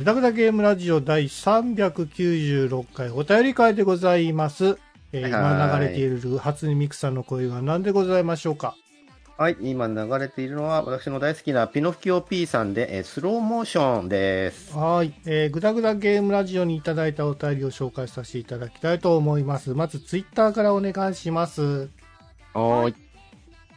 グダグダゲームラジオ第396回お便り会でございます。えー今流れている初音ミクさんの声は何でございましょうか？はい、今流れているのは私の大好きなピノキオ P さんで、えースローモーションです。はい、えー、グダグダゲームラジオにいただいたお便りを紹介させていただきたいと思います。まずツイッターからお願いします。はーい。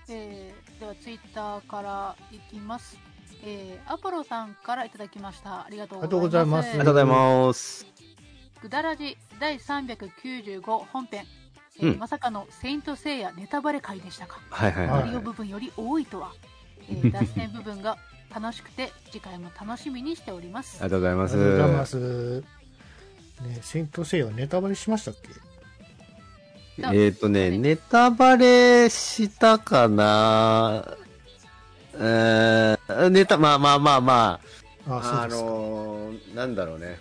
えーではツイッターからいきます。えーアポロさんからいただきました。ありがとうございますありがとうございます。グダラジ第395本編、えーうんまさかのセイントセイヤネタバレ会でしたか。はいはいははいい。マリオ部分より多いとは。えー脱線部分が楽しくて次回も楽しみにしておりますあり。がとうございあます。りがとうございます。ね、セイントセイヤはネタバレしましたっけ？えっ、とね、ネタバレしたかなえー、ネタ、まあまあまあまああ、あのー、なんだろうね。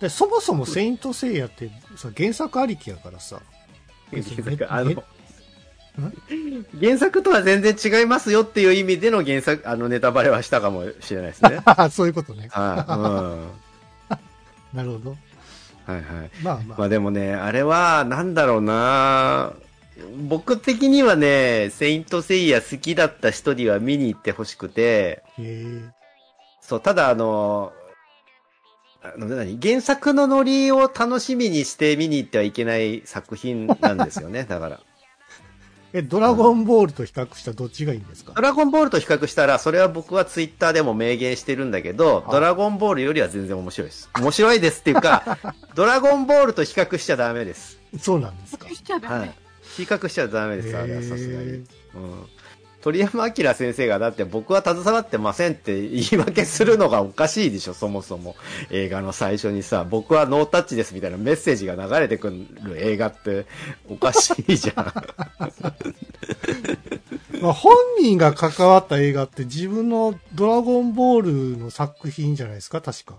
で。そもそもセイントセイヤってさ原作ありきやからさ。別にねあねの、原作とは全然違いますよっていう意味での原作、あのネタバレはしたかもしれないですね。そういうことね。はい、なるほど。うん。はいはい。まあまあ。まあでもね、あれは、なんだろうな僕的にはね、セイントセイヤ好きだった人には見に行ってほしくて、そう、ただあの、あの、何？原作のノリを楽しみにして見に行ってはいけない作品なんですよね、だから。え、ドラゴンボールと比較したらどっちがいいんですか？ドラゴンボールと比較したら、それは僕はツイッターでも明言してるんだけど、いドラゴンボールよりは全然面白いです。面白いですっていうか、ドラゴンボールと比較しちゃダメです。そうなんですか。しちゃダメ。はい。比較しちゃダメです、あれはさすがに。へうん。鳥山明先生がだって僕は携わってませんって言い訳するのがおかしいでしょ、そもそも。映画の最初にさ、僕はノータッチですみたいなメッセージが流れてくる映画っておかしいじゃん。まあ、本人が関わった映画って自分のドラゴンボールの作品じゃないですか、確か。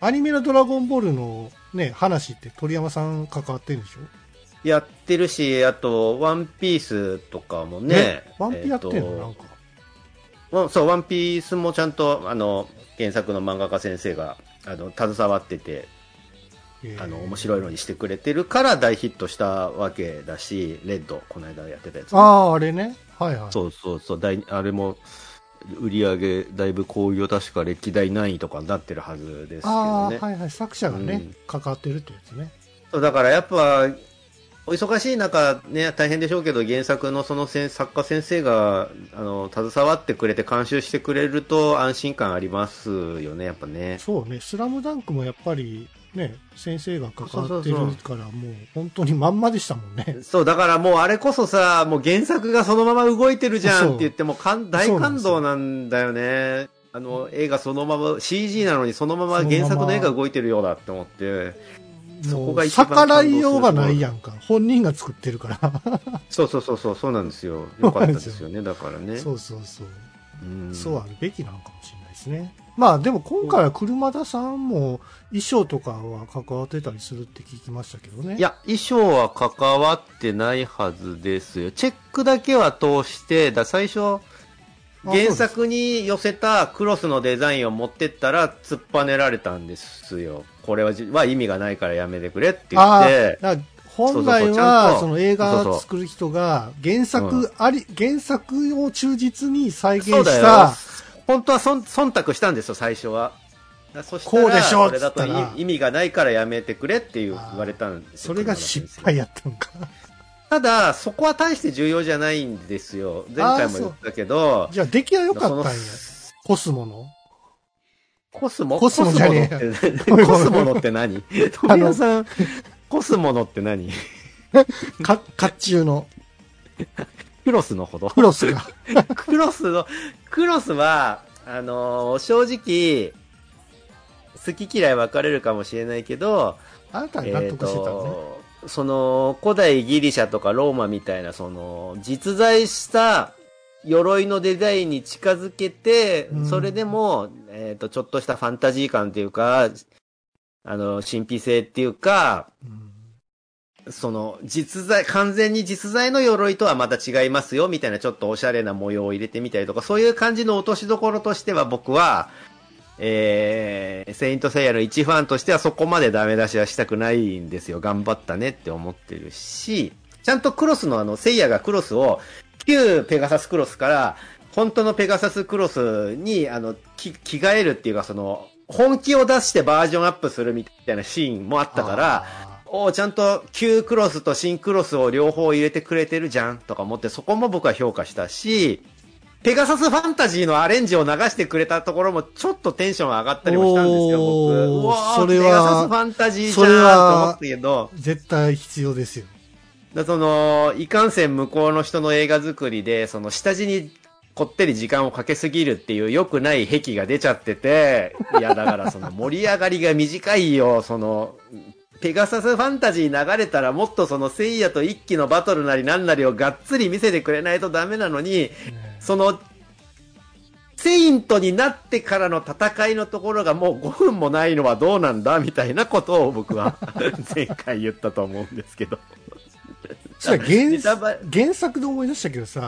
アニメのドラゴンボールのね、話って鳥山さん関わってるんでしょ？やってるし、あと、ワンピースとかもね。ワンピやってんの、えーとなんか。うんそう、ワンピースもちゃんと、あの、原作の漫画家先生が、あの、携わってて、あの、面白いのにしてくれてるから大ヒットしたわけだし、レッド、この間やってたやつ。ああ、あれね。はいはい。そうそうそう、大あれも、売り上げ、だいぶ興行確か歴代何位とかになってるはずですけあどね。あ、はいはい。作者がね、うん関わってるってやつね。そうだからやっぱ、お忙しい中ね、大変でしょうけど、原作のその先作家先生が、あの、携わってくれて監修してくれると安心感ありますよね、やっぱね。そうね、スラムダンクもやっぱりね、先生が関わってるから、もう本当にまんまでしたもんね。そう、だからもうあれこそさ、もう原作がそのまま動いてるじゃんって言っても感大感動なんだよね。あの、映画そのまま、CG なのにそのまま原作の絵が動いてるようだって思って。そこが逆らいようがないやんか。本人が作ってるから。そうそうそうそう、そうなんですよ。よかったですよね、だからね。そうそうそう。うんそうあるべきなのかもしれないですね。まあでも今回は車田さんも衣装とかは関わってたりするって聞きましたけどね。い、や、衣装は関わってないはずですよ。チェックだけは通して、だ最初、原作に寄せたクロスのデザインを持ってったら突っぱねられたんですよ。これはじは意味がないからやめてくれって言って、本来はとその映画を作る人が原作あり、原作を忠実に再現した。本当はそん忖度したんですよ、最初は。だそしたらこうでしょそれだと意味がないからやめてくれって言われたんですよ。それが失敗やったのか。ただ、そこは大して重要じゃないんですよ。前回も言ったけど、じゃあ出来は良かったんや。コスモの？コスモ？コスモじゃねえコスモのって何？富谷さん、コスモのって何？か、甲冑の。クロスのほど？クロスが。クロスの、クロスは、あのー正直、好き嫌い分かれるかもしれないけど、あなたは納得してたのね。とその、古代ギリシャとかローマみたいな、その、実在した鎧のデザインに近づけて、うん。それでも、えっ、と、ちょっとしたファンタジー感っていうか、あの、神秘性っていうか、うん。その、実在、完全に実在の鎧とはまた違いますよ、みたいなちょっとおしゃれな模様を入れてみたりとか、そういう感じの落としどころとしては僕は、えー、セイントセイヤの一ファンとしてはそこまでダメ出しはしたくないんですよ。頑張ったねって思ってるし、ちゃんとクロスのあの、セイヤがクロスを、旧ペガサスクロスから、本当のペガサスクロスに、あの、き着替えるっていうか、その、本気を出してバージョンアップするみたいなシーンもあったから、あおーちゃんと旧クロスと新クロスを両方入れてくれてるじゃんとか思って、そこも僕は評価したし、ペガサスファンタジーのアレンジを流してくれたところもちょっとテンション上がったりもしたんですよ、僕。うわーそれはペガサスファンタジーじゃんとは思ったけど、ー絶対必要ですよ。だその、いかんせん向こうの人の映画作りで、その下地にこってり時間をかけすぎるっていう良くない癖が出ちゃってて、いやだからその盛り上がりが短いよ、その、ペガサスファンタジー流れたらもっとその聖夜と一気のバトルなりなんなりをがっつり見せてくれないとダメなのに、その、セイントになってからの戦いのところがもう5分もないのはどうなんだみたいなことを僕は 前回言ったと思うんですけど。原作で思い出したけどさ、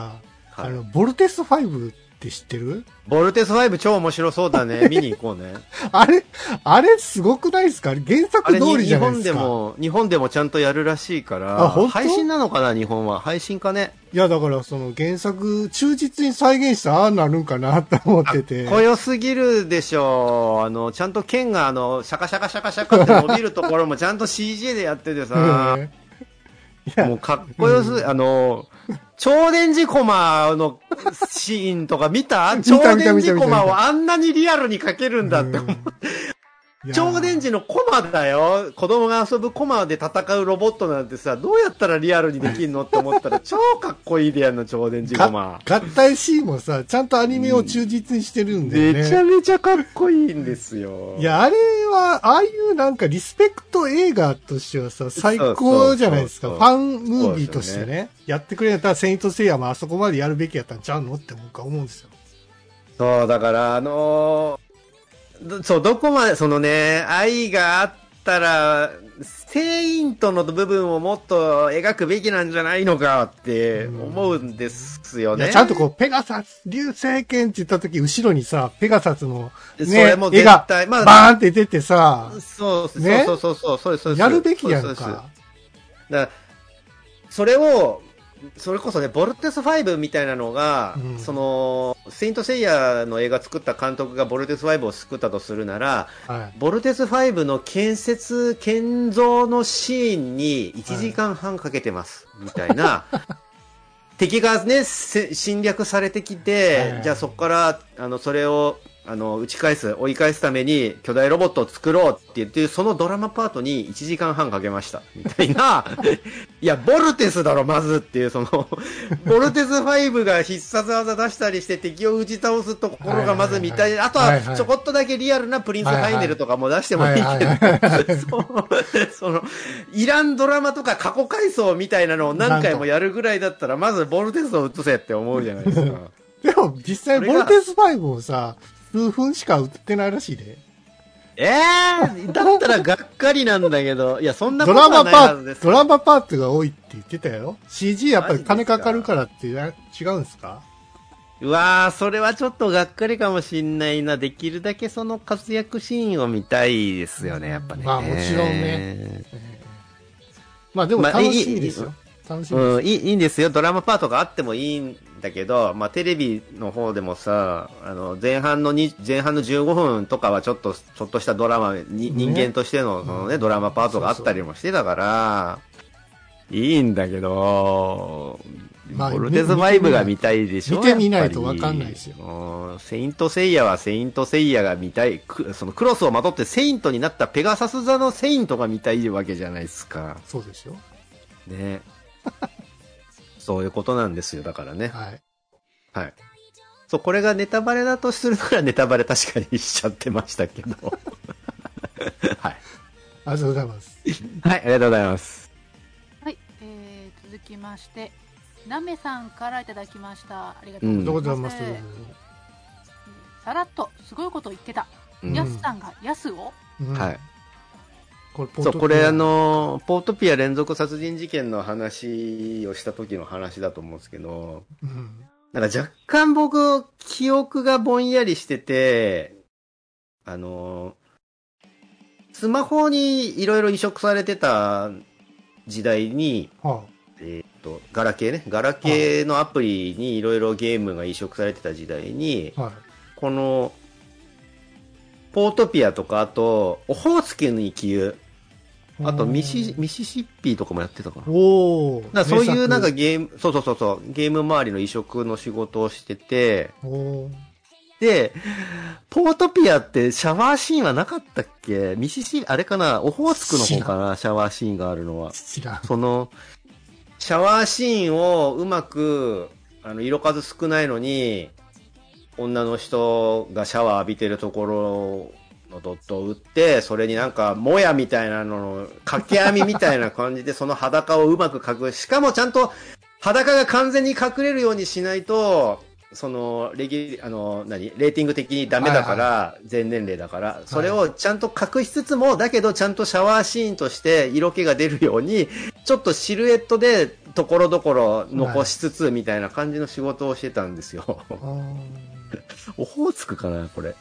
はいあの、ボルテス5って知ってる？ボルテス5超面白そうだね。見に行こうね。あれ、あれすごくないですか？原作通りじ日本ゃないでか。ですも、日本でもちゃんとやるらしいから、配信なのかな、日本は。配信かね？いや、だからその原作忠実に再現したらああなるんかなって思ってて。濃よすぎるでしょう。あの、ちゃんと剣があの、シャカシャカシャカシャカって伸びるところもちゃんと CG でやっててさ、ね いやもうかっこよす、あの、超電磁コマのシーンとか見た？見超電磁コマをあんなにリアルに描けるんだって思う。超電磁のコマだよ。子供が遊ぶコマで戦うロボットなんてさ、どうやったらリアルにできんのって思ったら 超かっこいいでやんの、超電磁コマ。合体シーンもさ、ちゃんとアニメを忠実にしてるんだよね。めちゃめちゃかっこいいんですよ。いや、あれは、ああいうなんかリスペクト映画としてはさ、最高じゃないですか。そうそうそうファンムービーとしてそうね。やってくれたら、セイントセイヤもあそこまでやるべきやったんちゃうのって僕は思うんですよ。そう、だから、あのーどそう、どこまで、そのね、愛があったら、セイントの部分をもっと描くべきなんじゃないのかって思うんですよね。いや、ちゃんとこう、ペガサス、流星剣って言った時、後ろにさ、ペガサスの、ね、それも絶対、まあ、バーンって出てさ、そう、ねそうそうそう、そうです、そうです。やるべきやんか。だからそれを、それこそね、ボルテス5みたいなのが、うんその、セイントセイヤの映画作った監督がボルテス5を作ったとするなら、はい。ボルテス5の建設、建造のシーンに1時間半かけてます、みたいな。敵がね、せ侵略されてきて、はいじゃあそこから、あの、それを、あの、打ち返す、追い返すために巨大ロボットを作ろうって言って、そのドラマパートに1時間半かけました。みたいな。いや、ボルテスだろ、まずっていう、その、ボルテス5が必殺技出したりして敵を打ち倒すところがまず見たい。あとはちょこっとだけリアルなプリンスハイネルとかも出してもいいけど、その、イランドラマとか過去回想みたいなのを何回もやるぐらいだったら、まずボルテスを映せって思うじゃないですか。でも、実際、ボルテス5もさ、数分しか売ってないらしいで。ええー、だったらがっかりなんだけど、いや、そんなドことはないラマパはずです。ドラマパートが多いって言ってたよ。CG やっぱり金かかるからってや違うんですか？うわー、それはちょっとがっかりかもしんないな。できるだけその活躍シーンを見たいですよね、やっぱね。まあもちろんね。まあでもまあ楽しみですよ。楽しみです。うん、いいいいんですよ。ドラマパートがあってもいいんだけど、まあ、テレビの方でもさ、あの、前半のに、前半の15分とかはちょっと、ちょっとしたドラマ、に人間としての、そのね、うんドラマパートがあったりもしてたから、いいんだけど、まあボルテス5が見たいでしょ見てみないとわかんないですようんセイントセイヤはセイントセイヤが見たい。くそのクロスをまとってセイントになったペガサス座のセイントが見たいわけじゃないですか。そうですよ。ね。そういうことなんですよ、だからね。はい。はい。そう、これがネタバレだとするならネタバレ確かにしちゃってましたけど。はい。ありがとうございます。はい、ありがとうございます。はい、えー、続きまして、なめさんからいただきました。ありがとうございま。すす。さらっと、すごいこと言ってた。うんやすさんがやすを？うんはい。これポそう、これあ、の、の、ポートピア連続殺人事件の話をした時の話だと思うんですけど、うんなんか若干僕、記憶がぼんやりしてて、あの、スマホにいろいろ移植されてた時代に、はえーっと、ガラケーね、ガラケーのアプリにいろいろゲームが移植されてた時代に、い。はい。この、ポートピアとか、あと、オホーツクに生ゆ、あとミシ、ミシシッピとかもやってたかな。おお。だそういうなんか名ゲーム、そうそうそうそう、ゲーム周りの移植の仕事をしてて、で、ポートピアってシャワーシーンはなかったっけ？ミシシ、あれかな？オホーツクの方かな？シャワーシーンがあるのは。その、シャワーシーンをうまく、あの、色数少ないのに、女の人がシャワー浴びてるところのドットを打って、それになんか、もやみたいなのの、掛け網みたいな感じで、その裸をうまく隠し、しかもちゃんと、裸が完全に隠れるようにしないと、その、レギュ、あの、何レーティング的にダメだから、全年齢だから、それをちゃんと隠しつつも、だけどちゃんとシャワーシーンとして色気が出るように、ちょっとシルエットで、ところどころ残しつつ、みたいな感じの仕事をしてたんですよ。あー オホーツクかな、これ。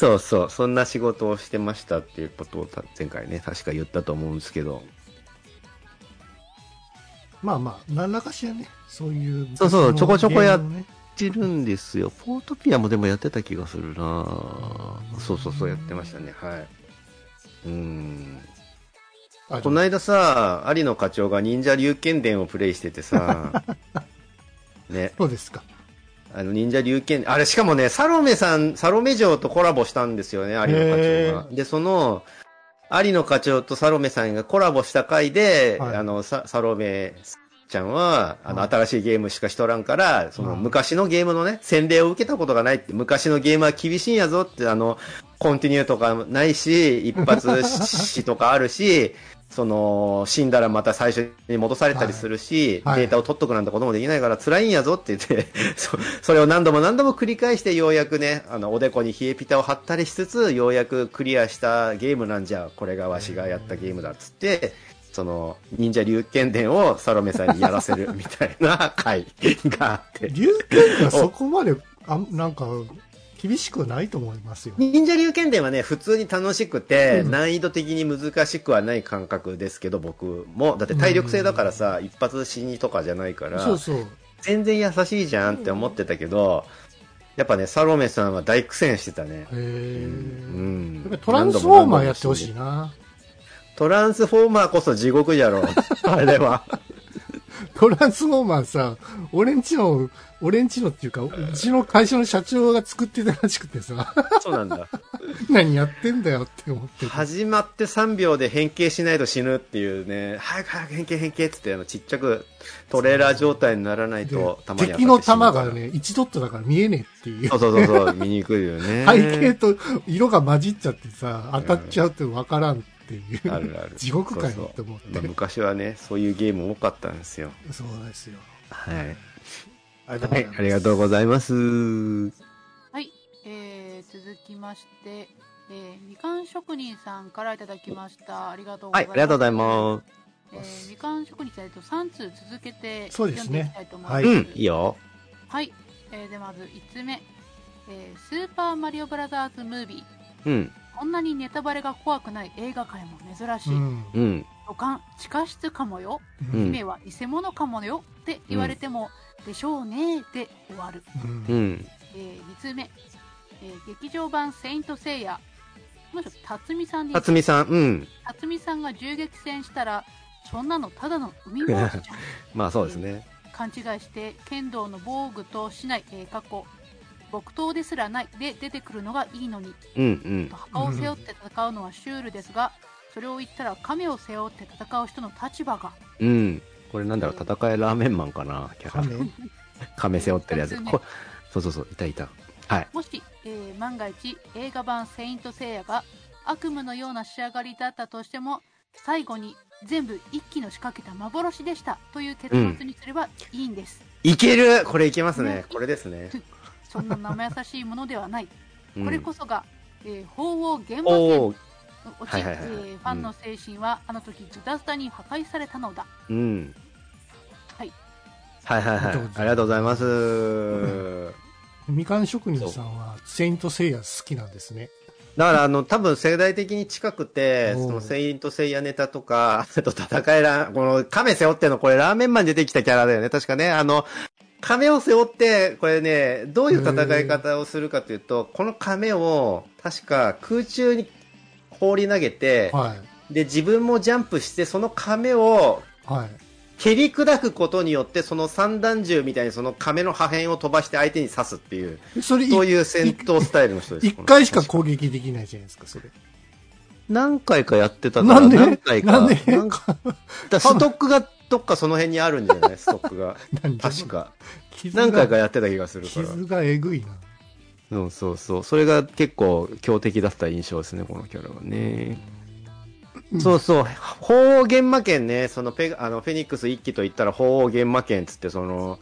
そうそう、そんな仕事をしてましたっていうことをた前回ね、確か言ったと思うんですけど。まあまあ、何らかしらね、そういう。そうそうちょこちょこやゲームのね知るんですよ。ポートピアもでもやってた気がするなそうそうそう、やってましたね。はい。うん。あこの間さ、有野課長が忍者龍剣伝をプレイしててさ、ね、そうですか。あの忍者龍剣、あれしかもね、サロメさん、サロメ城とコラボしたんですよね、有野課長が。で、その、有野課長とサロメさんがコラボした回で、はい。あの、ササロメちゃんは、あの、はい新しいゲームしかしとらんから、その、はい。昔のゲームのね、洗礼を受けたことがないって、昔のゲームは厳しいんやぞって、あの、コンティニューとかないし、一発死とかあるし、その、死んだらまた最初に戻されたりするし、はいはいデータを取っとくなんてこともできないから辛いんやぞって言って、そそれを何度も何度も繰り返してようやくね、あの、おでこに冷えピタを貼ったりしつつ、ようやくクリアしたゲームなんじゃ、これがわしがやったゲームだっつって、その、忍者龍剣伝をサロメさんにやらせるみたいな回があって。龍剣がそこまで、あなんか、厳しくないと思いますよ。忍者龍剣伝はね、普通に楽しくて、うん難易度的に難しくはない感覚ですけど、僕も。だって体力制だからさ、一発死にとかじゃないから、そうそう。全然優しいじゃんって思ってたけど、やっぱね、サロメさんは大苦戦してたね。へえ。うんやっぱりトランスフォーマーやってほしいな。トランスフォーマーこそ地獄じゃろう。あれは。トランスフォーマーさ、俺んちの、俺んちのっていうか、うちの会社の社長が作ってたらしくてさ、そうなんだ。何やってんだよって思ってて。始まって3秒で変形しないと死ぬっていうね、早く早く変形変形っつって、あの、ちっちゃくトレーラー状態にならないでと、たまに敵の弾ががね、1ドットだから見えねえっていうそ。うそうそう見にくいよね。背景と色が混じっちゃってさ、当たっちゃうとわからんっていう。あるある。地獄かよそうそうって思ってまあ昔はね、そういうゲーム多かったんですよ。そうですよ。はい。ありがとうございます。はい、ありがとうございます。はい、えー、続きまして、えー、みかん職人さんからいただきました。ありがとうござはいい、ます。ありがとうございます。えー、みかん職人さん、えっと、3通続けてそうですね読んでいきたいと思います。はいうん、いいよ。はい、えー、でまず5つ目、えー、スーパーマリオブラザーズムービー。うん、こんなにネタバレが怖くない映画界も珍しい。うん。うん、予感、地下室かもよ。うん姫は偽物かもよ。って言われても、でしょうねで終わる。うんうん、えー、2つ目、えー、劇場版セイントセイヤ。もし辰巳さんに、辰巳さん、うん。辰巳さんが銃撃戦したら、そんなのただの海回しじゃん。まあそうですね。勘違いして剣道の防具としない、えー過去木刀ですらないで出てくるのがいいのにうん、うん。墓を背負って戦うのはシュールですが、それを言ったら亀を背負って戦う人の立場がうん。これなんだろう、戦いラーメンマンかな、キャラ。亀？亀背負ってるやつ。そうそうそう、いたいた。はい。もし、えー万が一映画版「セイント・セイヤ」が悪夢のような仕上がりだったとしても最後に全部一気の仕掛けた幻でしたという結末にすればいいんです、いけるこれいけますね。これですね。そんな生優しいものではない、うんこれこそが、えー法王現場おー、の落ち、はいはいはいはいえーファンの精神はあの時ズタズタに破壊されたのだ、うん。はい。はいはいはい。ありがとうございます。みかん職人さんは、セイントセイヤ好きなんですね。だから、あの、多分世代的に近くて、その、セイントセイヤネタとか、あと戦いら、この、亀背負っての、これラーメンマンに出てきたキャラだよね。確かね、あの、亀を背負って、これね、どういう戦い方をするかというと、この亀を、確か空中に放り投げて、はい。で、自分もジャンプして、その亀をはい。蹴り砕くことによって、その三段銃みたいにその亀の破片を飛ばして相手に刺すっていう、それ、そういう戦闘スタイルの人です。一回しか攻撃できないじゃないですか、それ。何回かやってたから、なんで？何回か。なんストックがどっかその辺にあるんじゃない？ストックが。確か。何回かやってた気がするから。傷がえぐいな。うん、そうそう。それが結構強敵だった印象ですね、このキャラはね。そうそう。鳳凰玄魔剣ね、そのペガ、あの、フェニックス一機と言ったら鳳凰玄魔剣つって、その、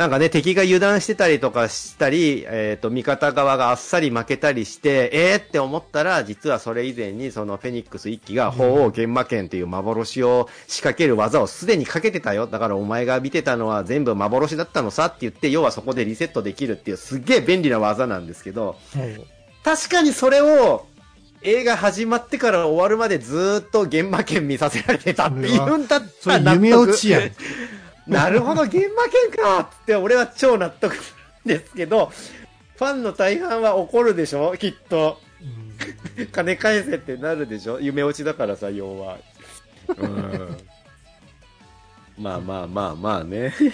なんかね、敵が油断してたりとかしたり、えっ、と、味方側があっさり負けたりして、えーって思ったら、実はそれ以前に、そのフェニックス一機が鳳凰玄魔剣という幻を仕掛ける技をすでにかけてたよ。だからお前が見てたのは全部幻だったのさって言って、要はそこでリセットできるっていうすっげえ便利な技なんですけど、確かにそれを映画始まってから終わるまでずーっと現場券見させられてたっていうんだったらそれ夢落ちやん。なるほど、現場券かって俺は超納得ですけど、ファンの大半は怒るでしょ？きっと。うん金返せってなるでしょ？夢落ちだからさ、要は。うん。まあまあまあまあね。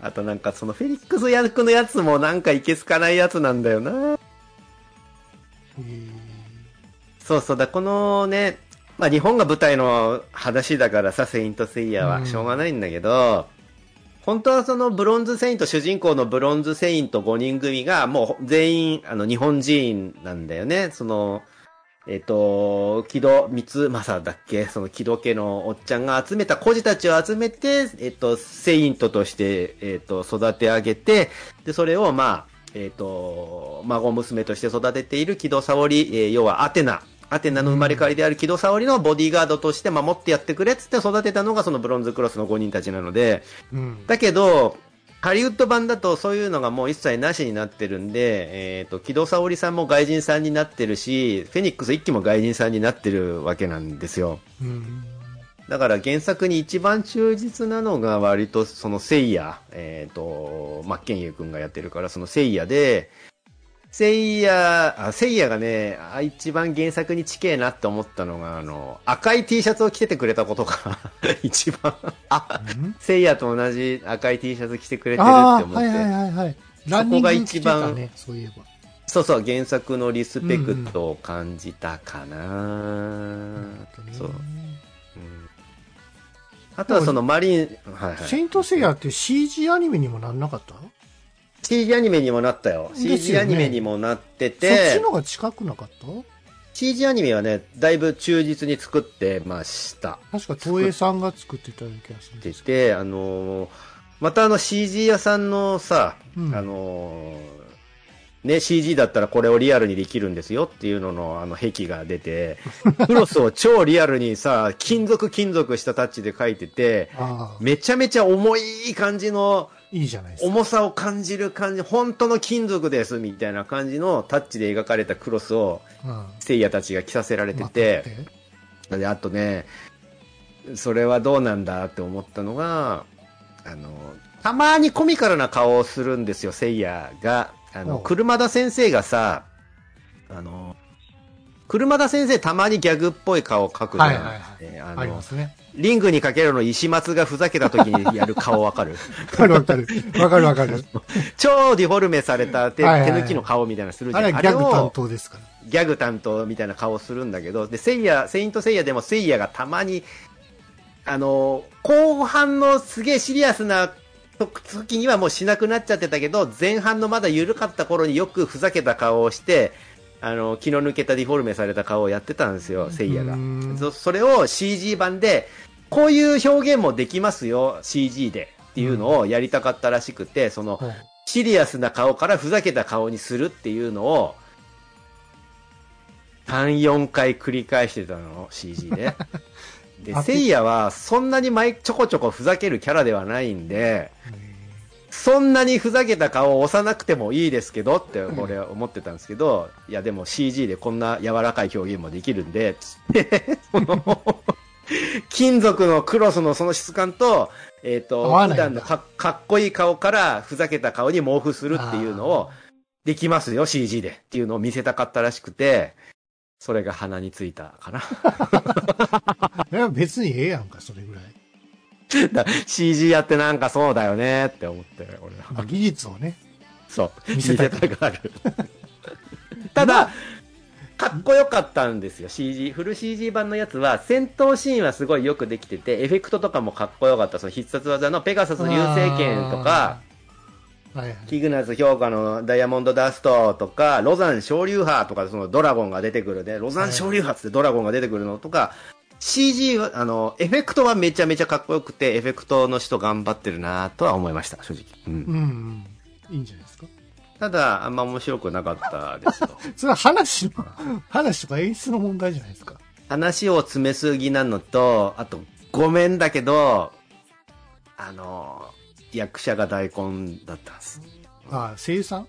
あとなんかそのフェニックス役のやつもなんかいけすかないやつなんだよな。えーそうそうだ、このね、まあ日本が舞台の話だからさ、セイントセイヤうんはしょうがないんだけど、本当はそのブロンズセイント、主人公のブロンズセイント5人組がもう全員あの日本人なんだよね。その、えっ、と、木戸光正だっけ？その木戸家のおっちゃんが集めた孤児たちを集めて、えっ、と、セイントとして、えっ、と、育て上げて、で、それをまあ、えっ、と、孫娘として育てている木戸沙織、えー要はアテナ。アテナの生まれ変わりである木戸沙織のボディーガードとして守ってやってくれっつって育てたのがそのブロンズクロスの5人たちなので、うん。だけど、ハリウッド版だとそういうのがもう一切なしになってるんで、えっ、と、木戸沙織さんも外人さんになってるし、フェニックス一期も外人さんになってるわけなんですよ。うん。だから原作に一番忠実なのが割とそのセイヤ、えっ、と、マッケンユー君がやってるからそのセイヤで、セイヤ、あ、セイヤがね、あ一番原作に近えなって思ったのが、あの、赤い T シャツを着ててくれたことが 一番、あ、セイヤと同じ赤い T シャツ着てくれてるって思って。はいはいはいはい。そこが一番ね、そういえば。そうそう、原作のリスペクトを感じたかな、そう。うんあとはそのマリン、はいはい。セイントセイヤって CG アニメにもなんなかった CG アニメにもなったよ。CG アニメにもなってそっちて、のが近くなかった？CG アニメはね、だいぶ忠実に作ってました。確か東映さんが作ってたような気がするんでですけて、あのーまたあの CG 屋さんのさ、うんあのーね、CG だったらこれをリアルにできるんですよっていうのの、あの、壁が出て、クロスを超リアルにさ、金属金属したタッチで描いてて、ど。ああ、めちゃめちゃ重い感じの、いいじゃないですか。重さを感じる感じ、本当の金属ですみたいな感じのタッチで描かれたクロスを、うん。セイヤたちが着させられてまてで、あとね、それはどうなんだって思ったのが、あの、たまにコミカルな顔をするんですよ、セイヤが。あの、車田先生がさ、車田先生たまにギャグっぽい顔を描くじゃん。はいはいはいえーありま、すね。リングにかけるの石松がふざけた時にやる顔わかる？わかるわかる。わかるわかる。超ディフォルメされた手,、抜きの顔みたいなのするじゃん。あれはギャグを担当ですから。ギャグ担当みたいな顔するんだけど、で、セイヤ、セイントセイヤでもセイヤがたまに、あの、後半のすげえシリアスなと時にはもうしなくなっちゃってたけど、前半のまだ緩かった頃によくふざけた顔をして、あの、気の抜けたディフォルメされた顔をやってたんですよ、セイヤが。そそれを CG 版で、こういう表現もできますよ、CG で。っていうのをやりたかったらしくて、その、はいシリアスな顔からふざけた顔にするっていうのを、3、4回繰り返してたの、CG で。であ、セイヤはそんなに毎ちょこちょこふざけるキャラではないんで、そんなにふざけた顔を押さなくてもいいですけどって俺は思ってたんですけど、いやでも CG でこんな柔らかい表現もできるんで、つって、その、金属のクロスのその質感と、えっ、合と、普段のかかっこいい顔からふざけた顔に毛布するっていうのを、できますよ CG でっていうのを見せたかったらしくて、それが鼻についたかな。いや別にええやんか、それぐらい。だ CG やってなんかそうだよねって思って、俺は。まあ、技術をね。そう。見見せたいせたがる。ただ、かっこよかったんですよ、CG。フル CG 版のやつは、戦闘シーンはすごいよくできてて、エフェクトとかもかっこよかった。その必殺技のペガサス流星剣とか、はいはい。キグナス評価のダイヤモンドダストとか、ロザン昇竜派とか、そのドラゴンが出てくるで、ロザン昇竜派ってドラゴンが出てくるのとか、CG は、あの、エフェクトはめちゃめちゃかっこよくて、エフェクトの人頑張ってるなとは思いました、正直。うんうんうん。いいんじゃないですか？ただ、あんま面白くなかったですよ。それは話の、話とか演出の問題じゃないですか？話を詰めすぎなのと、あと、ごめんだけど、あの、役者が大根だったんです。ああ、声優さん？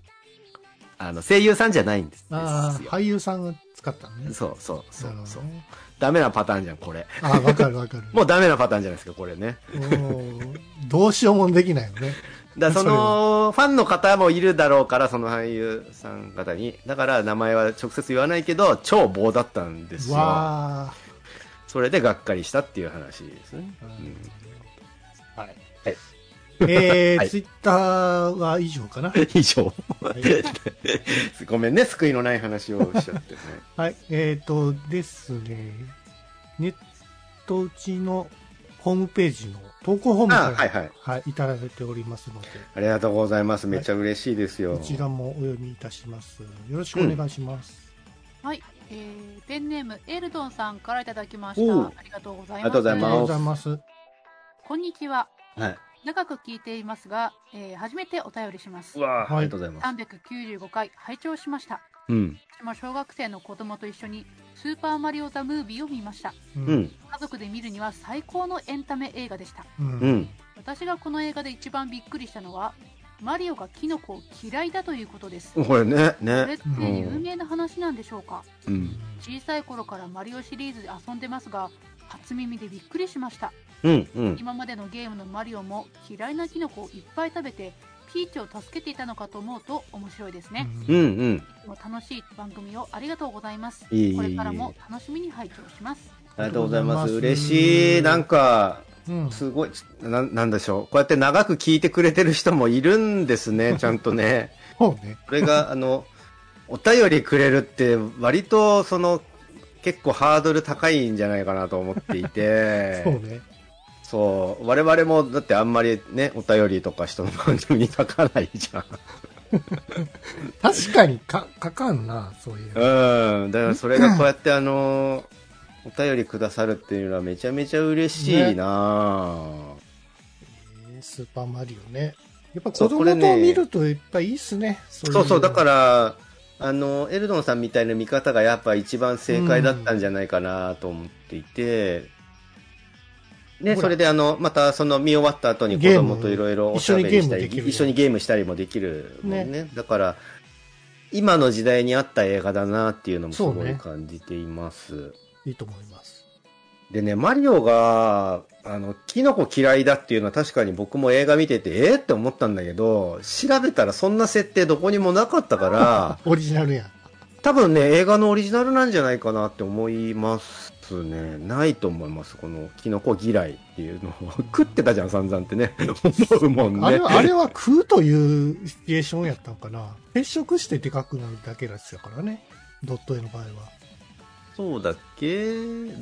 あの、声優さんじゃないんですああ、よ。俳優さんが使ったのね。そうそうそうそう。ダメなパターンじゃん、これ。ああ、わかるわかる。もうダメなパターンじゃないですか、これね。どうしようもできないよね。だからその、ファンの方もいるだろうから、その俳優さん方に。だから名前は直接言わないけど、超棒だったんですよ。わそれでがっかりしたっていう話ですね。あ。はい。はいえー、はいツイッターは以上かな。以上。はい。ごめんね、救いのない話をしちゃってね。はい、えっ、とですね、ネットうちのホームページの投稿フォームから、あはいはい。はい、いただいておりますので、ありがとうございます。めっちゃ嬉しいですよ。こちらもお読みいたします。よろしくお願いします。はい、えー、ペンネームエルドンさんからいただきましたありがとうございますありがとうございます。こんにちははい。長く聞いていますが、えー初めてお便りしますうわあはいりがとうございます。395回拝聴しましたうん。私も小学生の子供と一緒にスーパーマリオザムービーを見ましたうう。ん。家族で見るには最高のエンタメ映画でしたうん。うん。私がこの映画で一番びっくりしたのはマリオがキノコを嫌いだということですこれね、これっね。て有名な話なんでしょうか？うん。小さい頃からマリオシリーズで遊んでますが初耳でびっくりしましたうん。うん。今までのゲームのマリオも嫌いなキノコをいっぱい食べてピーチを助けていたのかと思うと面白いですね、うん。うん。楽しい番組をありがとうございますいえいこれからも楽しみに拝聴しますありがとうございます。ありがとうございます嬉しい。なんか、うん。すごい、ななんでしょう。こうやって長く聞いてくれてる人もいるんですね、ちゃんとね。そうね。これが、あの、お便りくれるって、割と、その、結構ハードル高いんじゃないかなと思っていて。そうね。そう。我々も、だってあんまりね、お便りとか人の番組に書かないじゃん。確かにか、かかんな、そういう。うん。だからそれがこうやってあの、お便りくださるっていうのはめちゃめちゃ嬉しいな、えースーパーマリオね。やっぱ子供と見るとやっぱいいっすね。そそうそう、だから。ら、あの、エルドンさんみたいな見方がやっぱ一番正解だったんじゃないかなと思っていて、ね、ほらそれであの、またその見終わった後に子供といろいろおしゃべりしたり、一緒にゲームできる一緒にゲームしたりもできるもんね。だから、今の時代に合った映画だなっていうのもすごい感じています。いいと思います。でね、マリオが、あの、キノコ嫌いだっていうのは確かに僕も映画見てて、えー、って思ったんだけど、調べたらそんな設定どこにもなかったから、オリジナルやん。多分ね、映画のオリジナルなんじゃないかなって思いますね。ないと思います。このキノコ嫌いっていうのを。食ってたじゃん、散々ってね。思うもんね。あれは、あれは食うというシチュエーションやったのかな。接触してでかくなるだけだったからね。ドット絵の場合は。そうだっけ？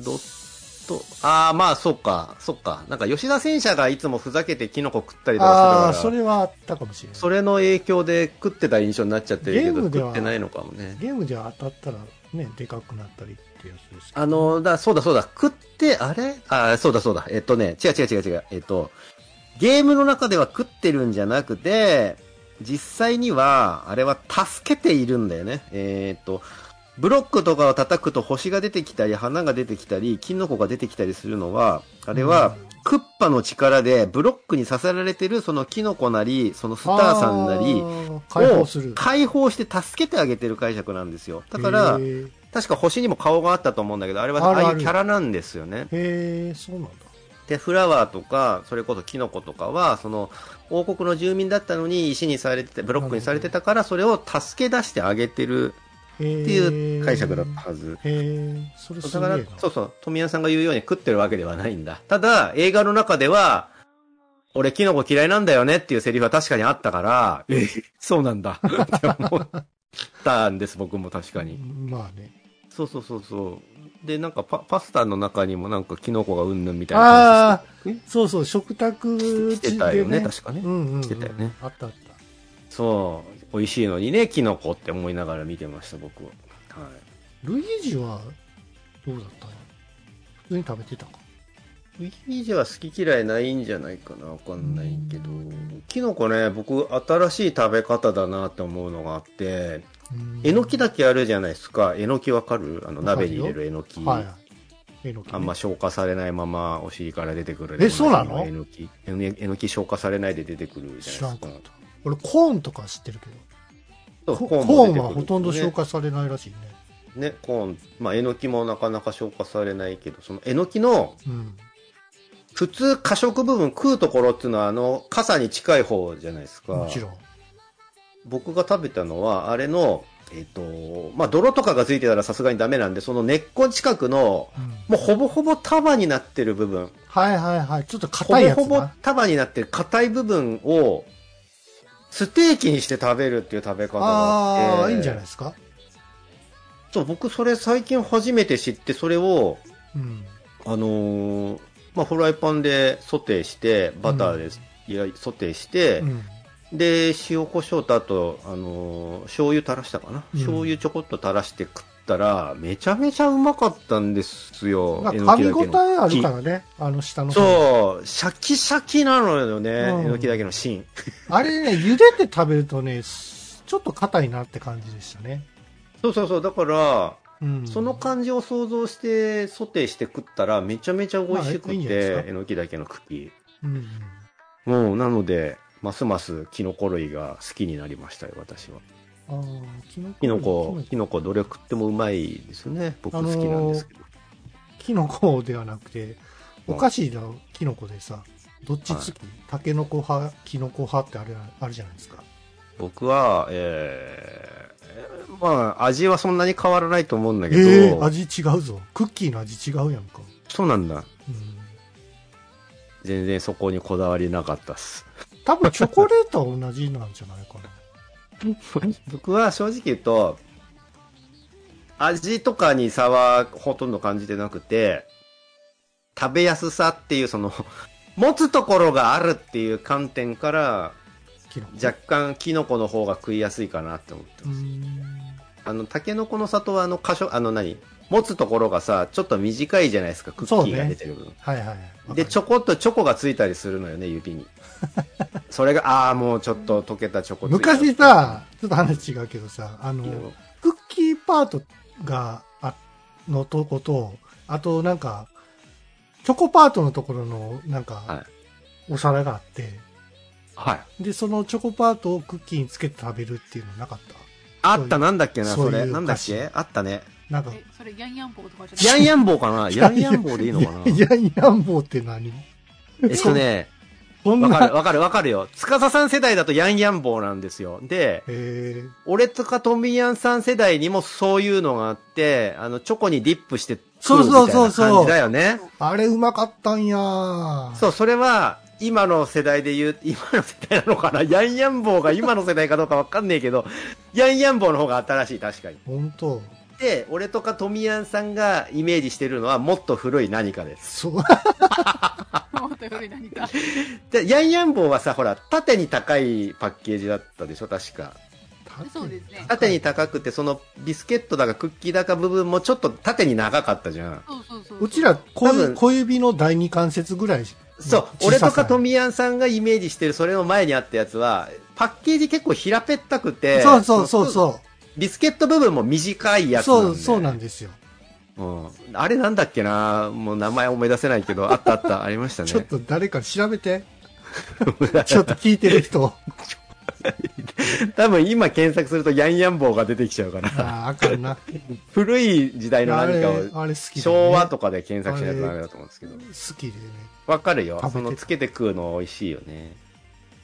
ドット。ああ、まあ、そうか、そうか。なんか吉田戦車がいつもふざけてキノコ食ったりとかするから。それはあったかもしれない。それの影響で食ってた印象になっちゃってるけど、ゲームでは食ってないのかもね。ゲームで当たったらね、でかくなったりってやつですあの、だ、そうだそうだ、食って、あれ？あ、そうだそうだ、えっとね、違う違う違う違う、えっと、ゲームの中では食ってるんじゃなくて、実際には、あれは助けているんだよね。えーっと、ブロックとかを叩くと星が出てきたり、花が出てきたり、キノコが出てきたりするのは、あれは、クッパの力でブロックにさせられてるそのキノコなり、そのスターさんなり、あー解放して助けてあげてる解釈なんですよ。だから確か星にも顔があったと思うんだけど、あれはあるあいうキャラなんですよね。へえ、そうなんだ。で、フラワーとか、それこそキノコとかは、その、王国の住民だったのに石にされてて、ブロックにされてたから、それを助け出してあげてるっていう解釈だったはず。へえ、それすだからそうそう、富谷さんが言うように食ってるわけではないんだ。ただ、映画の中では、俺キノコ嫌いなんだよねっていうセリフは確かにあったから、え、そうなんだって思ったんです、僕も確かに。まあね。そうそうそうそう。で、なんかパパスタの中にもなんかキノコがうんぬんみたいな感ああじで、そうそう、食卓してたよね、確かね。うんうん、うん。してたよねあったあっそう、美味しいのにね、キノコって思いながら見てました、僕は。はい。た。ルイージはどうだったの？普通に食べてたか？ウィキージは好き嫌いないんじゃないかなわかんないけど、キノコね、僕、新しい食べ方だなって思うのがあって、うんえのきだけあるじゃないですか。えのきわかる？あの、鍋に入れるえのき。はいねあんま消化されないままお尻から出てくる。えそうなの？えのき。えのき消化されないで出てくるじ知ゃないですか。俺、コーンとか知ってるけど。ココーンコーンはほとんど消化されないらしいね。ね、コーン。まあ、えのきもなかなか消化されないけど、そのえのきの、うん。普通過食部分食うところっていうのはあの、傘に近い方じゃないですか。もちろん。僕が食べたのは、あれの、えっ、と、まあ、泥とかがついてたらさすがにダメなんで、その根っこ近くの、うんもうほぼほぼ束になってる部分、はいはいはい。ちょっとほ硬いやつぼほぼな。束になってる硬い部分を、ステーキにして食べるっていう食べ方があって。ああ、いいんじゃないですか？そう、僕それ最近初めて知って、それを、うん。あのーまあ、フライパンでソテーして、バターで、いやソテーして、うん。で、塩コショウとあと、あのー醤油垂らしたかな、うん醤油ちょこっと垂らして食ったら、めちゃめちゃうまかったんですよ。まあ、噛み応えあるからね。あの下の方。そう、シャキシャキなのよね、うんえのきだけの芯。あれね、茹でて食べるとね、ちょっと硬いなって感じでしたね。そうそうそう、だから、うん。その感じを想像してソテーして食ったらめちゃめちゃ美味しくまあいいえのきだけの茎。うんうん。もう、なので、ますますキノコ類が好きになりましたよ、私は。ああ、キノコ。キノコ、キノコどれ食ってもうまいですね。僕好きなんですけど。キノコではなくて、おかしいな、キノコでさ、どっちつき、タケノコ派、キノコ派ってあれあるじゃないですか。僕は、えー、まあ、味はそんなに変わらないと思うんだけど、ええ味違うぞ。クッキーの味違うやんか。そうなんだ。うん。全然そこにこだわりなかったっす。多分チョコレートは同じなんじゃないかな。僕は正直言うと、味とかに差はほとんど感じてなくて、食べやすさっていうその、持つところがあるっていう観点から。若干キノコの方が食いやすいかなって思ってます。あの、タケノコの里はあの箇所、あの何？持つところがさ、ちょっと短いじゃないですか、クッキーが出てる分。はいはいはい。で、ちょこっとチョコがついたりするのよね、指に。それが、ああ、もうちょっと溶けたチョコ昔さ、ちょっと話違うけどさ、あの、クッキーパートが、あ、のとこと、あとなんか、チョコパートのところの、なんか、はい。お皿があって、はい。で、そのチョコパートをクッキーにつけて食べるっていうのなかった？あった、なんだっけな、それ。なんだっけ？あったね。なんか、え、それヤンヤン棒とかじゃヤンヤン棒かな？ヤンヤン棒でいいのかな？ヤンヤン棒って何？えっとね、そんわかる、な、わかる、わかるよ。つかささん世代だとヤンヤン棒なんですよ。で、え俺とかトミヤンさん世代にもそういうのがあって、あの、チョコにディップしてそうそうそうそう食みたいな感じだよね。ー、あれうまかったんやーそう、それは、今の世代で言う、今の世代なのかな？ヤンヤン棒が今の世代かどうかわかんねえけど、ヤンヤン棒の方が新しい、確かに。本当で、俺とかトミヤンさんがイメージしてるのはもっと古い何かです。そう、もっと古い何か。で、ヤンヤン棒はさ、ほら、縦に高いパッケージだったでしょ、確か。そうですね。縦に高くて、そのビスケットだかクッキーだか部分もちょっと縦に長かったじゃん。そうそうそう。うちら小多分小指の第二関節ぐらい。そう、小俺とかトミヤンさんがイメージしてるそれの前にあったやつは、パッケージ結構平ぺったくて、そうそうそうそう。ビスケット部分も短いやつなんで。そう、そうなんですよ。うん。あれなんだっけな？もう名前思い出せないけど、あったあった、ありましたね。ちょっと誰か調べて。ちょっと聞いてる人。多分今検索するとヤンヤン棒が出てきちゃうから。あかんな。古い時代の何かを。昭和とかで検索しないとダメだと思うんですけど。好きでね。わかるよそのつけて食うの美味しいよね。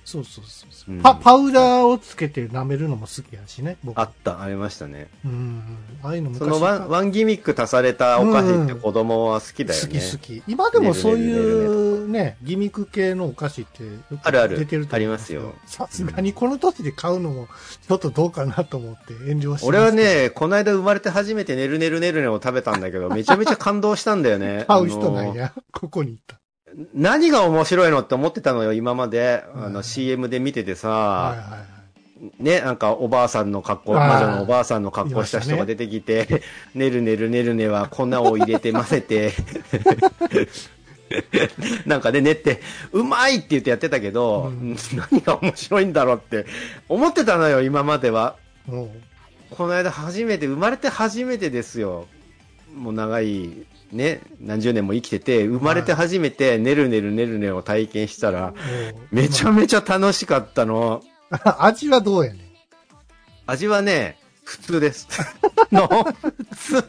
そうそうそうそう、うんパ。パウダーをつけて舐めるのも好きやしね、僕。あった、ありましたね。うん。ああいうの昔そのワン、ワンギミック足されたお菓子って子供は好きだよね。好き好き。今でもそういうね、ギミック系のお菓子ってあるある出てるとありますさすがにこの年で買うのもちょっとどうかなと思って遠慮して俺は、ね、この間生まれて初めてねるねるねるねを食べたんだけど、めちゃめちゃ感動したんだよね 買う人なんや。ここに行った。何が面白いのって思ってたのよ、今まで。あの、うん CM で見ててはいさ、はいはい。ね、なんかおばあさんの格好、魔女のおばあさんの格好した人が出てきて、ねるねるねるねは粉を入れて混ぜて、なんかね、練って、うまいって言ってやってたけど、うん何が面白いんだろうって思ってたのよ、今までは。この間初めて、生まれて初めてですよ。もう長い、ね、何十年も生きてて、生まれて初めて、ねるねるねるねを体験したら、めちゃめちゃ楽しかったの。味はどうやねん？味はね、普通です。の、普通。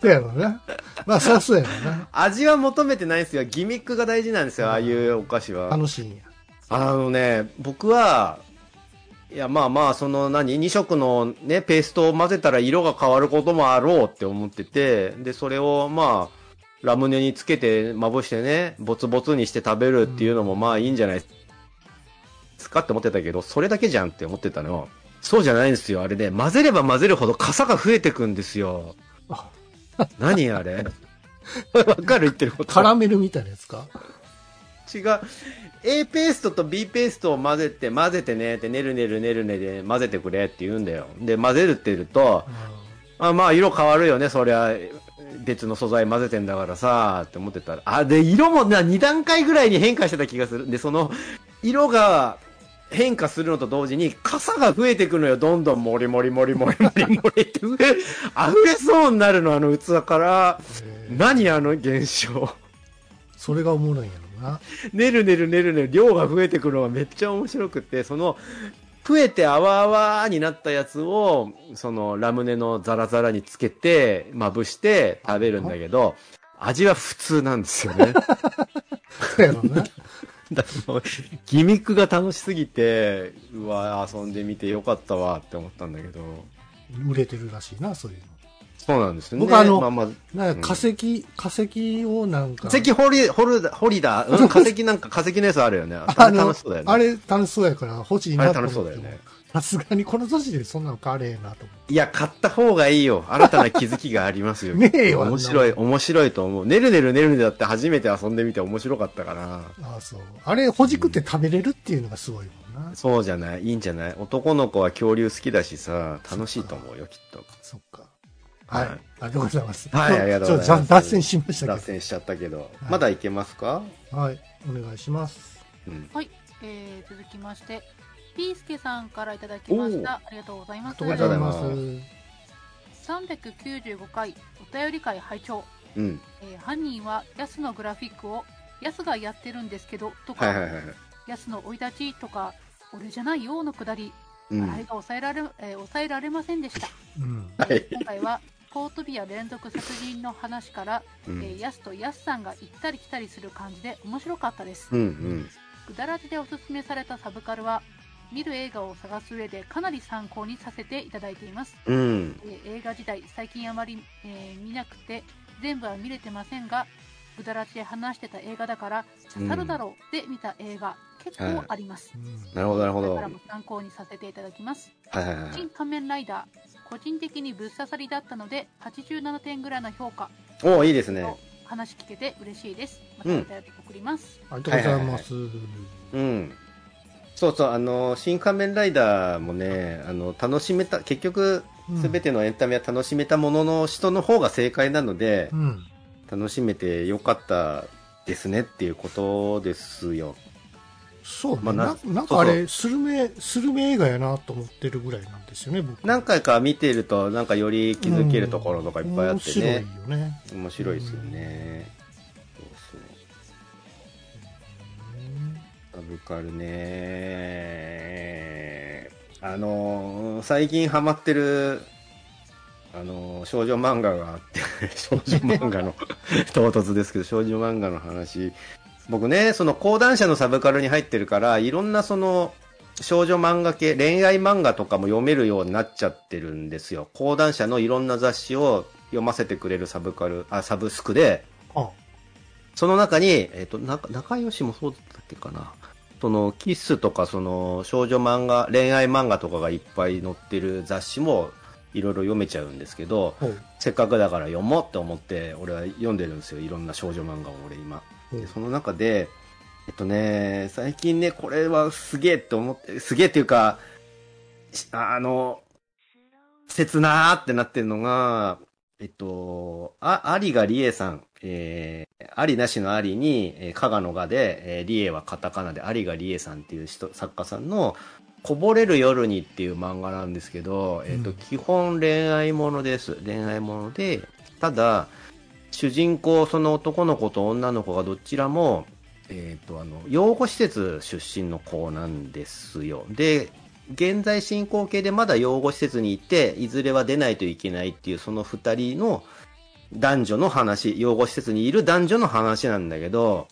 そうやろな。まあ、そりゃそうやろな。味は求めてないんですよ。ギミックが大事なんですよ、ああいうお菓子は。楽しいんや。あのね、僕は、いや、まあまあ、その何、2色のね、ペーストを混ぜたら色が変わることもあろうって思ってて、で、それをまあ、ラムネにつけて、まぶしてね、ボツボツにして食べるっていうのもまあいいんじゃないですかって思ってたけど、それだけじゃんって思ってたの。そうじゃないんですよ。あれね、混ぜれば混ぜるほど傘が増えてくんですよ。何あれ？わかる？言ってること。カラメルみたいなやつか？違う。A ペーストと B ペーストを混ぜて、混ぜてねって、ねるねるねるねで混ぜてくれって言うんだよ。で、混ぜるって言うと、あまあ、色変わるよね、そりゃ。別の素材混ぜてんだからさ、って思ってたら。あ、で、色もな、2段階ぐらいに変化してた気がする。で、その、色が変化するのと同時に、傘が増えてくるのよ、どんどん、もりもりもりもりもりもりって、溢れそうになるの、あの器から。えー何あの現象。それがおもろいんやろな。ねるねるねるねる量が増えてくるのがめっちゃ面白くって、その、増えてあわあわになったやつを、そのラムネのザラザラにつけて、まぶして食べるんだけど、味は普通なんですよね。そうやろな。だもうギミックが楽しすぎて、うわ、遊んでみてよかったわって思ったんだけど。売れてるらしいな、そういうそうなんですよね。僕あのまあまあ、化石、化石をなんか。化石掘り、掘る、掘りだ。うん、化石なんか化石のやつあるよね。あれ楽しそうだよね。あれ楽しそうやから欲しいあれなと思っても楽しそうだよね。さすがにこの年でそんなの買われへんなと思いや、買った方がいいよ。新たな気づきがありますよ。ねえよ面白い、あんな面白いと思う。ねるねるねるねだって初めて遊んでみて面白かったから。う。ああ、そう。あれ、ほじくって食べれるっていうのがすごいもんな。そうじゃない？いいんじゃない？男の子は恐竜好きだしさ、楽しいと思うよ、きっと。そっか。はい。はいありがとうございます。はい、ありがとうござい ちょっます。と脱線しましたけ脱線しちゃったけど。まだいけますか？ど。はい。お願いします。うん。はい、えー、続きまして、ピースケさんからいただきました。ありがとうございます。ありがとうございます。395回お便り会拝聴、うん。えー犯人はヤスのグラフィックをヤスがやってるんですけどとか、はいはいはいはい。ヤスの生い立ちとか俺じゃないよのくだり、うん。笑いが抑えられ、えー抑えられませんでしたうん。はい。今回はポートビア連続殺人の話から、うんえーヤスとヤスさんが行ったり来たりする感じで面白かったです、うんうん。ぐだらじでおすすめされたサブカルは見る映画を探す上でかなり参考にさせていただいています、うん。えー映画自体最近あまり、えー見なくて全部は見れてませんがぐだらじで話してた映画だから刺さるだろうで見た映画、結構あります、うんなるほどなるほど。はいこれからも参考にさせていただきますはいはい。新仮面ライダー個人的にぶっ刺さりだったので87点ぐらいの評価おいいですね。話聞けて嬉しいですまうんたお便り送ります、ありがとうございます。うん。そうそう、あの、新仮面ライダーもね、あの、楽しめた、結局、うんすべてのエンタメは楽しめたものの人の方が正解なのでう、ん。楽しめてよかったですねっていうことですよ。そうね。まあなななんかあれ、スルメ、スルメ映画やなと思ってるぐらいなんですよね、僕。何回か見てると、なんかより気づけるところとかいっぱいあってね。面白いよね。面白いですよね。そうそう。サブカルね。あのー最近ハマってる、あのー少女漫画があって、少女漫画の、唐突ですけど、少女漫画の話。僕ね、その講談社のサブカルに入ってるから、いろんなその、少女漫画系、恋愛漫画とかも読めるようになっちゃってるんですよ。講談社のいろんな雑誌を読ませてくれるサブカル、あ、サブスクで、あ、その中に、えっ、と、な仲良しもそうだったっけかな。その、キスとか、その、少女漫画、恋愛漫画とかがいっぱい載ってる雑誌も、いろいろ読めちゃうんですけど。せっかくだから読もうって思って、俺は読んでるんですよ。いろんな少女漫画を俺今。でその中で、えっとね、最近ね、これはすげえって思って、すげえっていうか、しあの、切なーってなってるのが、えっと、あ、有賀理恵さん、えー、ありなしのありに、えー、加賀の賀で、えー、理恵はカタカナで、有賀理恵さんっていう人、作家さんの、こぼれる夜にっていう漫画なんですけど、えっと、うん基本恋愛ものです。恋愛もので、ただ、主人公、その男の子と女の子がどちらも、えっ、と、あの、養護施設出身の子なんですよ。で、現在進行形でまだ養護施設に行って、いずれは出ないといけないっていう、その二人の男女の話、養護施設にいる男女の話なんだけど、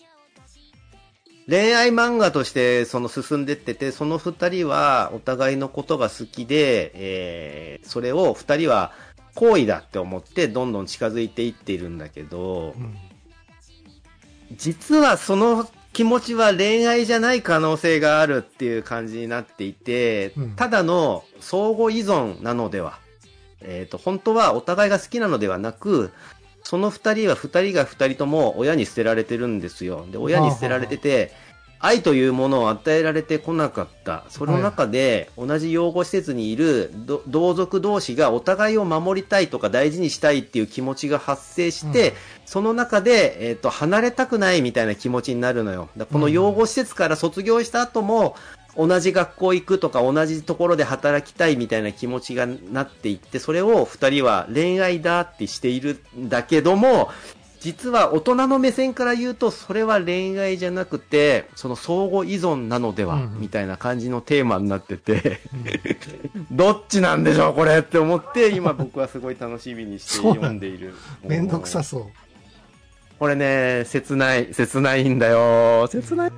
恋愛漫画としてその進んでってて、その二人はお互いのことが好きで、えーそれを二人は好意だって思ってどんどん近づいていっているんだけど、うん。実はその気持ちは恋愛じゃない可能性があるっていう感じになっていて、うんただの相互依存なのでは。えっ、と、本当はお互いが好きなのではなく、その二人は二人が二人とも親に捨てられてるんですよ。で、親に捨てられてて、愛というものを与えられてこなかった。その中で、同じ養護施設にいるど同族同士がお互いを守りたいとか大事にしたいっていう気持ちが発生して、うんその中で、えっ、と、離れたくないみたいな気持ちになるのよ。だこの養護施設から卒業した後も、同じ学校行くとか同じところで働きたいみたいな気持ちがなっていって、それを二人は恋愛だってしているんだけども、実は大人の目線から言うと、それは恋愛じゃなくて、その相互依存なのでは、うんみたいな感じのテーマになってて、どっちなんでしょう、これって思って、今僕はすごい楽しみにして読んでいる。めんどくさそう。これね、切ない、切ないんだよ。切ない。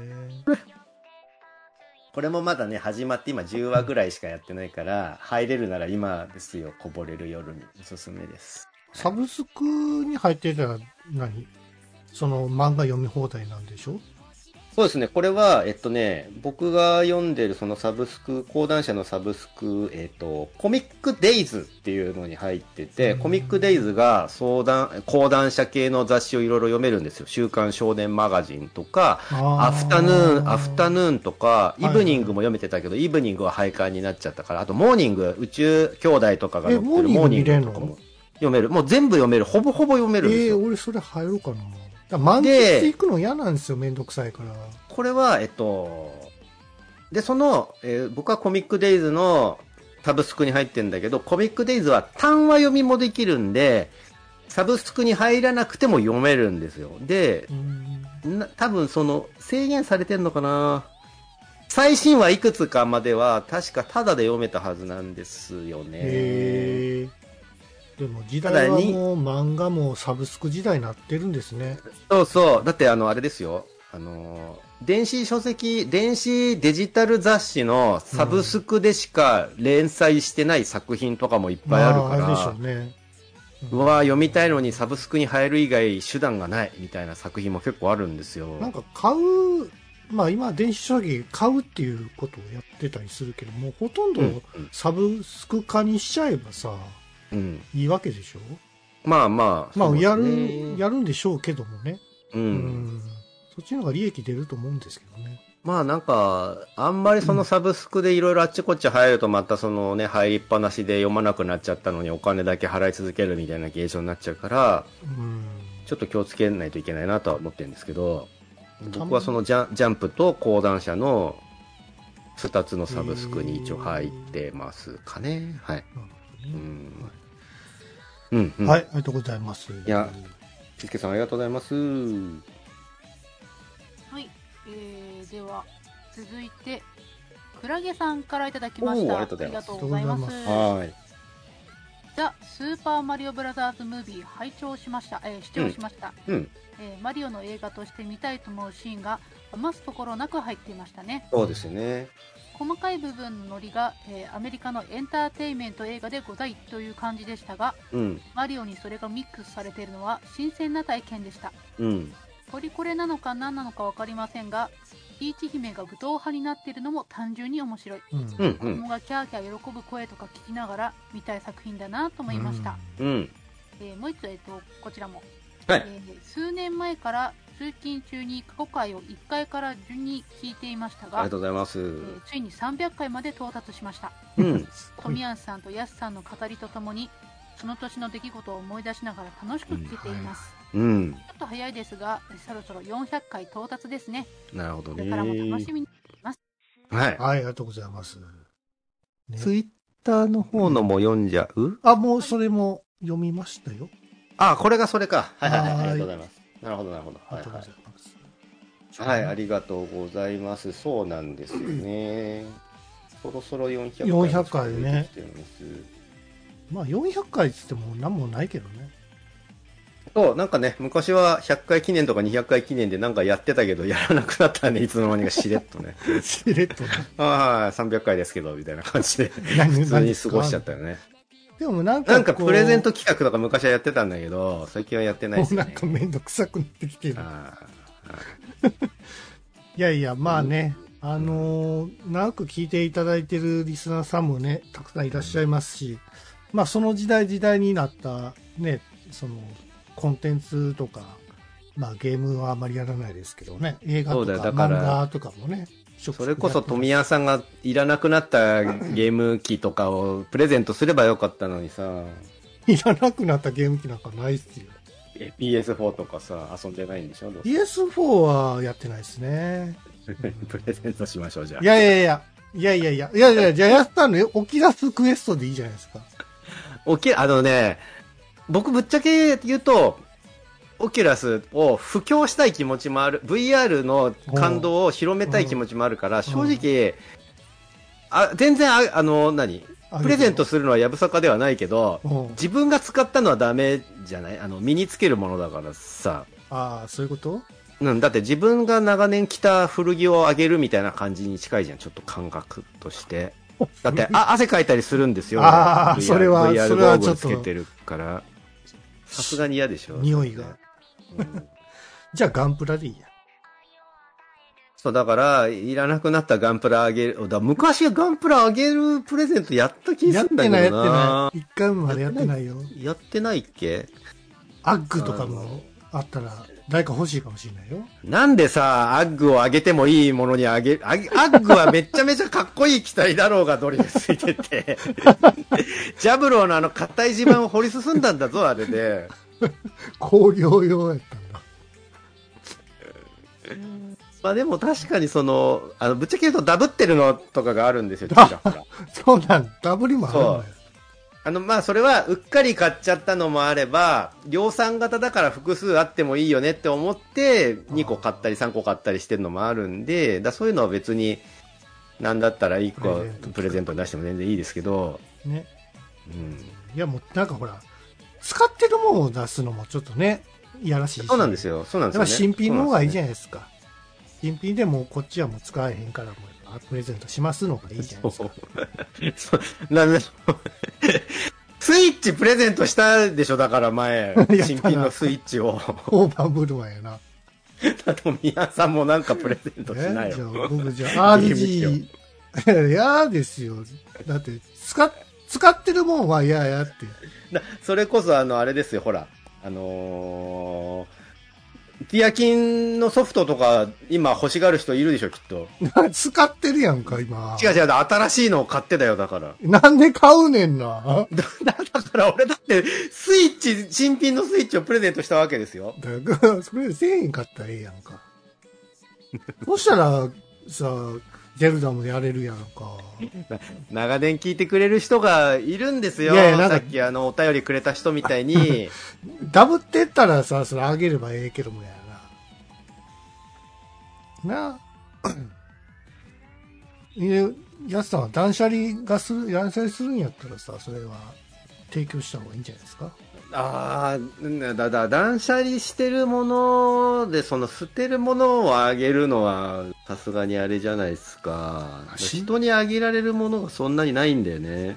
これもまだね、始まって今10話ぐらいしかやってないから、入れるなら今ですよ、こぼれる夜に。おすすめです。サブスクに入ってたら何？その漫画読み放題なんでしょ？そうですね、これは、えっとね、僕が読んでるそのサブスク、講談社のサブスク、えっと、コミックデイズっていうのに入ってて、うん。コミックデイズが相談、講談社系の雑誌をいろいろ読めるんですよ。週刊少年マガジンとか、アフタヌーン、アフタヌーンとか、いはい。イブニングも読めてたけど、イブニングは廃刊になっちゃったから、あとモーニング、宇宙兄弟とかが載ってるえモーニングとかも読める。もう全部読める。ほぼほぼ読めるんですええよ。俺それ入ろうかな。だ満喫行くの嫌なんですよ、めんどくさいから。これは、えっと、で、その、えー僕はコミックデイズのサブスクに入ってるんだけど、コミックデイズは単話読みもできるんで、サブスクに入らなくても読めるんですよ。で、うんな多分その制限されてんのかな最新話いくつかまでは確かタダで読めたはずなんですよね。へえ。でも時代はもう漫画もサブスク時代になってるんですね。そうそう。だってあの、あれですよ。あの、電子書籍、電子デジタル雑誌のサブスクでしか連載してない作品とかもいっぱいあるかまあ、でしょら、うね。うわ読みたいのにサブスクに入る以外手段がないみたいな作品も結構あるんですよ。なんか買う、まあ今電子書籍買うっていうことをやってたりするけども、ほとんどうんサブスク化にしちゃえばさ、うん。いいわけでしょ？まあまあ。まあ、やそうでする、ねやるんでしょうけどもね。う。うんん。そっちの方が利益出ると思うんですけどね。まあなんか、あんまりそのサブスクでいろいろあっちこっち入るとまたそのね、入りっぱなしで読まなくなっちゃったのにお金だけ払い続けるみたいな現象になっちゃうから、うん。ちょっと気をつけないといけないなとは思ってるんですけど、僕はそのジャンジャンプと講談社の2つのサブスクに一応入ってますかね。はい。うん。うん、うん。はい、ありがとうございます。いやしすけさんありがとうございます。はい、えー、では続いてクラゲさんからいただきましたありがとうございますありがとうございますありがとはい。ザ・スーパーマリオブラザーズ・ムービー拝聴しました、えー視聴しました、うん。えーマリオの映画として見たいと思うシーンが余すところなく入っていましたねそうですよね。細かい部分のノリが、えーアメリカのエンターテインメント映画でございという感じでしたがうん。マリオにそれがミックスされているのは新鮮な体験でしたうん。ポリコレなのか何なのか分かりませんがピーチ姫が武闘派になっているのも単純に面白いうん。うん。うん。子供がキャーキャー喜ぶ声とか聞きながら見たい作品だなと思いました、うん。えーもう一つ、えー、とこちらも、はい。えー数年前から通勤中に過去回を1回から順に聞いていましたがありがとうございます。えーついに300回まで到達しましたうん。富安さんとヤスさんの語りとともにその年の出来事を思い出しながら楽しく聞けています、うん。ちょっと早いですがえーそろそろ400回到達ですねなるほどね。これからも楽しみにはい。はい、ありがとうございます。ねツイッターの方のも読んじゃう？あ、もうそれも読みましたよ。あ、これがそれか。はいはいはい。はいありがとうございます。なるほどなるほど。はいはい。はい、ありがとうございます。そうなんですよね。そろそろ400回。400回ね。まあ400回っつっても何もないけどね。そう、なんかね、昔は100回記念とか200回記念でなんかやってたけど、やらなくなったんで、いつの間にかしれっとね。しれっとね。ああ、はい300回ですけど、みたいな感じで、何普通に過ごしちゃったよね。でもなんかなんかプレゼント企画とか昔はやってたんだけど、最近はやってないですよね。もうなんかめんどくさくなってきてる。あ いやいや、まあね、あのー長く聞いていただいてるリスナーさんもね、たくさんいらっしゃいますし、まあその時代時代になったね、そのコンテンツとか、まあゲームはあまりやらないですけどね、映画とか漫画とかもね、それこそ富谷さんがいらなくなったゲーム機とかをプレゼントすればよかったのにさ、いらなくなったゲーム機なんかないっすよ。え PS4 とかさ、遊んでないんでしょ？どうせ PS4 はやってないですね。プレゼントしましょう、じゃあい。やいやいや、いやいやいや、いやいや、じゃあやったのよ、起き出すクエストでいいじゃないですか。オキあのね、僕ぶっちゃけ言うと、オキュラスを布教したい気持ちもある、VR の感動を広めたい気持ちもあるから、正直、あ全然あ、あの、何？プレゼントするのはやぶさかではないけど、うん自分が使ったのはダメじゃない？あの、身につけるものだからさ。ああ、そういうこと？うん、だって自分が長年着た古着をあげるみたいな感じに近いじゃん、ちょっと感覚として。だって、あ、汗かいたりするんですよ。あー VR それは VR ゴーグルつけてるから。さすがに嫌でしょ。匂いが。うんじゃあガンプラでいいや。そう、だから、いらなくなったガンプラあげる。だ昔はガンプラあげるプレゼントやった気やっするんだけてない、やってどな。ない。一回もまだやってないよ。やってないっけ？アッグとかもあったら、誰か欲しいかもしれないよ。なんでさ、アッグをあげてもいいものにあげ、あげアッグはめちゃめちゃかっこいい機体だろうがドリルついてて。ジャブローのあの硬い地盤を掘り進んだんだぞ、あれで。工業用やったんだ。まあでも確かにその、あの、ぶっちゃけ言うとダブってるのとかがあるんですよ、ちらほら。そうなん、ダブリもあるんだよ。あの、まあそれはうっかり買っちゃったのもあれば、量産型だから複数あってもいいよねって思って、2個買ったり3個買ったりしてるのもあるんで、だそういうのは別に、なんだったら1個プレゼントプレゼント出しても全然いいですけど、ね。うん。いやもう、なんかほら、使ってるものを出すのもちょっとね、いやらしいし。そうなんですよ、そうなんですよ、ね。新品の方がいいじゃん。ないですか。新品でもこっちはもう使えへんからもうあプレゼントしますのがいいじゃないですか。そうなんで スイッチプレゼントしたでしょ、だから前 新品のスイッチを。大盤振る舞いやな。あと、宮さんもなんかプレゼントしなえ？じゃよ。あ僕じゃあ RG、嫌ですよ。だって、使っ、使ってるもんは嫌やって。なそれこそ、あの、あれですよ、ほら。あのー、ティアキンのソフトとか、今欲しがる人いるでしょ、きっと。使ってるやんか、今。違う違う、新しいのを買ってたよ、だから。なんで買うねんな。だ だから俺だって、スイッチ、新品のスイッチをプレゼントしたわけですよ。だから、それせえへんかったらええやんか。そしたら、さ、ゼルダもやれるやんか。長年聞いてくれる人がいるんですよ。いやいやなんかさっきあの、お便りくれた人みたいに、ダブってったらさ、それあげればええけどもやな。なあ。え、やつさんは断捨離がする、断捨離するんやったらさ、それは提供した方がいいんじゃないですか？ああ、だ、だ、断捨離してるもので、その捨てるものをあげるのは、さすがにあれじゃないですか。し人にあげられるものがそんなにないんだよね。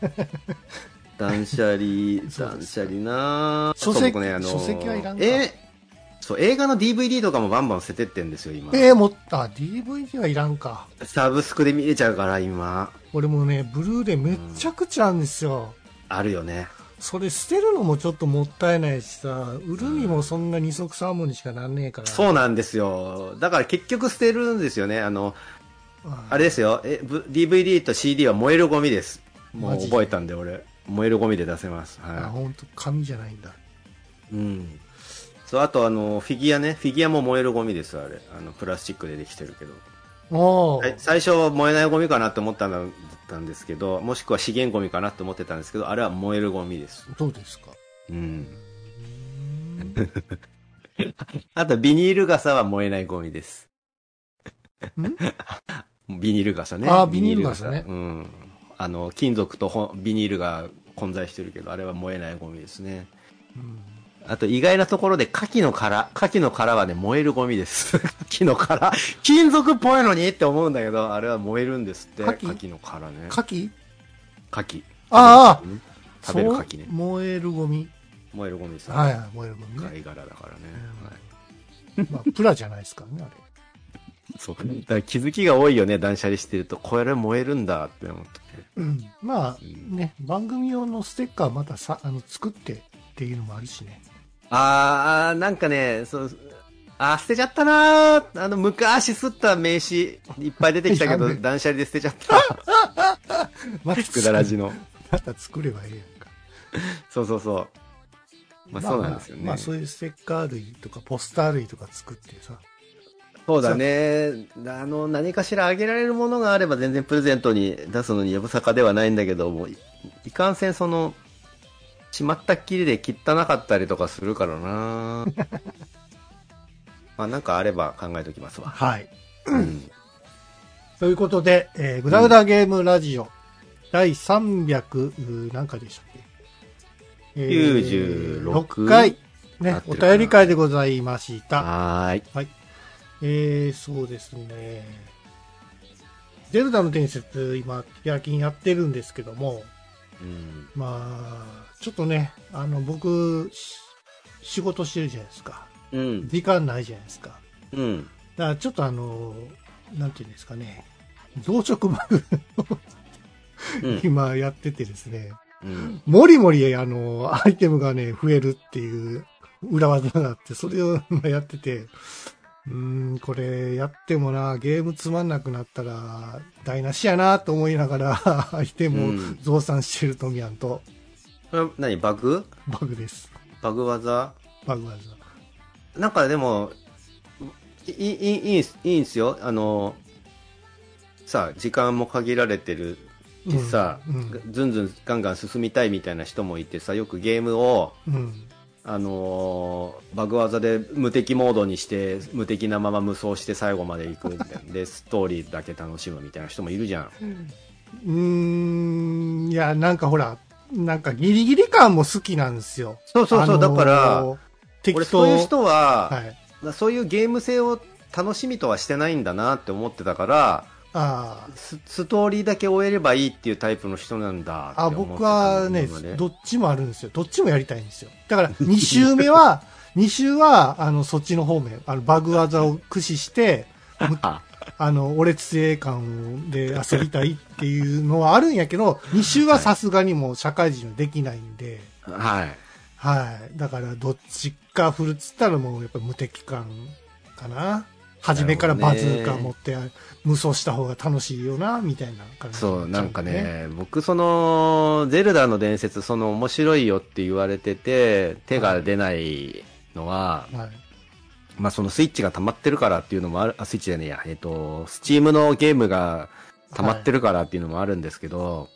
断捨離、断捨離なぁ書籍ね、あの書籍はいらんかえ、そう、映画の DVD とかもバンバン捨ててってんですよ、今。えー、もった、DVD はいらんか。サブスクで見れちゃうから、今。俺もね、ブルーレイめっちゃくちゃあるんですよ。あるよね。それ捨てるのもちょっともったいないしさ、売るにもそんな二足三本にしかなんねえから。そうなんですよ。だから結局捨てるんですよね。あの、ああれですよ。え、ぶ DVD と CD は燃えるゴミです。もう覚えたんで、俺。燃えるゴミで出せます。あ、はほんと、紙じゃないんだ。い。うん。そう、あとあの、フィギュアね。フィギュアも燃えるゴミです、あれ。あの、プラスチックでできてるけど。最初は燃えないゴミかなって思ったんだんですけど、もしくは資源ゴミかなって思ってたんですけど、あれは燃えるゴミです。どうですかうん。あと、ビニール傘は燃えないゴミです。ビニール傘ね。あービニール傘ねうん。あの、金属とほビニールが混在してるけど、あれは燃えないゴミですね。うんあと、意外なところで、牡蠣の殻。牡蠣の殻はね、燃えるゴミです。牡蠣の殻。金属っぽいのにって思うんだけど、あれは燃えるんですって。牡牡蠣蠣の殻ね。牡蠣？牡蠣。ああ食べる牡蠣ね。燃えるゴミ。燃えるゴミです。はいはい、燃えるゴミね。貝殻だからね。うんはいまあ、プラじゃないですからね、あれ。そう。だから気づきが多いよね、断捨離してると。これ燃えるんだって思って。うん、まあうんね、番組用のステッカーまたさあの作ってっていうのもあるしね。あー、なんかね、そう、あー、捨てちゃったなー。あの、昔吸った名刺、いっぱい出てきたけど、断捨離で捨てちゃった。またくだらじの。また作ればええやんか。そうそうそう。まあそうなんですよね。まあ、まあそういうステッカー類とかポスター類とか作ってさ。そうだね。あの、何かしらあげられるものがあれば全然プレゼントに出すのにやぶさかではないんだけども、いいかんせんその、しまったっきりで汚かったりとかするからな まあなんかあれば考えときますわ。はい。うん。ということで、えーグダグダゲームラジオ、第300、何回でしたっけ、えー96 6回、ねお便り会でございました。はーい。えー、そうですね。ゼルダの伝説、今、夜勤やってるんですけども、うん。まあ、ちょっとね、あの、僕、し仕事してるじゃないですか。うん。時間ないじゃないですか。うん。だからちょっとあの、なんていうんですかね、増殖バグうん。今やっててですね、うん。もりもりあの、アイテムがね、増えるっていう裏技があって、それを今やってて、うーん、これやってもな、ゲームつまんなくなったら台無しやなと思いながら、アイテムを増産してるとみやんと、これ何バグ？バグです。バグ技？バグ技。なんかでも、いい、いい、いいんすいいんすよ。あの、さあ、時間も限られてるしさ、うんうんずんずんガンガン進みたいみたいな人もいてさ、よくゲームを、うん。あのーバグ技で無敵モードにして、無敵なまま無双して最後まで行くみたいな。で、ストーリーだけ楽しむみたいな人もいるじゃん。うーん、いや、なんかほら、なんかギリギリ感も好きなんですよ。そうそうそう、あのーだから、俺そういう人は、はい。そういうゲーム性を楽しみとはしてないんだなって思ってたから、あスストーリーだけ終えればいいっていうタイプの人なんだあ、僕はねどっちもあるんですよ。どっちもやりたいんですよ。だから、2周目は、2周は、あの、そっちの方面、あの、バグ技を駆使して、む ああの、俺強感で遊びたいっていうのはあるんやけど、2周はさすがにもう社会人はできないんで、はい。はい。だから、どっちか振るっつったらもう、やっぱ無敵感かな。初めからバズーカ持って、無双した方が楽しいよな、みたいな感じ、そう、なんか。ね、僕その、ゼルダの伝説、その面白いよって言われてて、手が出ないのは、はい。まあそのスイッチが溜まってるからっていうのもある、あ、スイッチじゃねえや、えっ、と、スチームのゲームが溜まってるからっていうのもあるんですけど、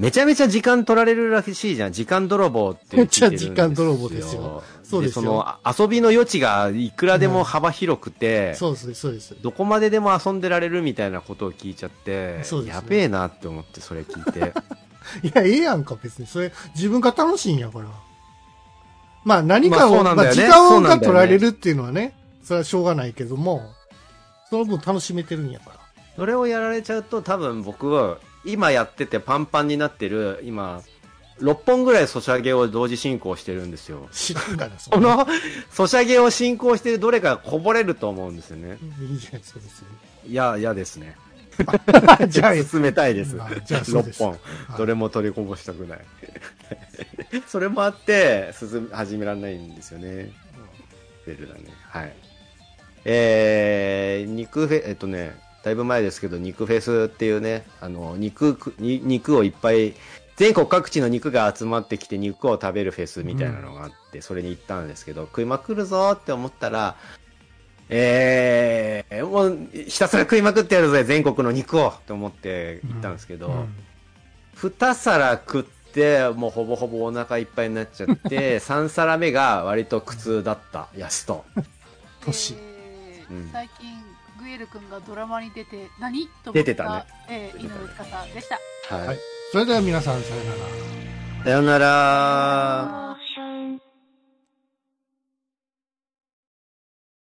めちゃめちゃ時間取られるらしいじゃん。時間泥棒って。めっちゃ時間泥棒ですよそうですよそのあ遊びの余地がいくらでも幅広くて、そうです、そうです。どこまででも遊んでられるみたいなことを聞いちゃって、そうですねやべえなって思ってそれ聞いて。いや、ええやんか、別に。それ、自分が楽しいんやから。まあ、何かまあそを、まあ、うなんだよね時間が取られるっていうのはね、それはしょうがないけども、その分楽しめてるんやから。それをやられちゃうと多分僕は今やっててパンパンになってる今6本ぐらいソシャゲを同時進行してるんですよ。知らんがな、そこのソシャゲを進行してるどれかがこぼれると思うんですよね。いいじゃないですか、別に。いや嫌ですね。じゃあ、進めたいです。まあじゃあそうで6す本。どれも取りこぼしたくない。それもあって進め始められないんですよね。ベルだね。はい。えー、肉フェえっとねだいぶ前ですけど肉フェスっていうねあの肉くに肉をいっぱい全国各地の肉が集まってきて肉を食べるフェスみたいなのがあって、それに行ったんですけど食いまくるぞって思ったらえー、もうひたすら食いまくってやるぜ全国の肉をって思って行ったんですけど、うん。2皿食ってもうほぼほぼお腹いっぱいになっちゃって 3皿目が割と苦痛だったやすと。年。えーうん。最近グエル君がドラマに出て何？と思った出てたね。えー、出てたね犬の司でした。はい、はい。それでは皆さん、さよなら。さよなら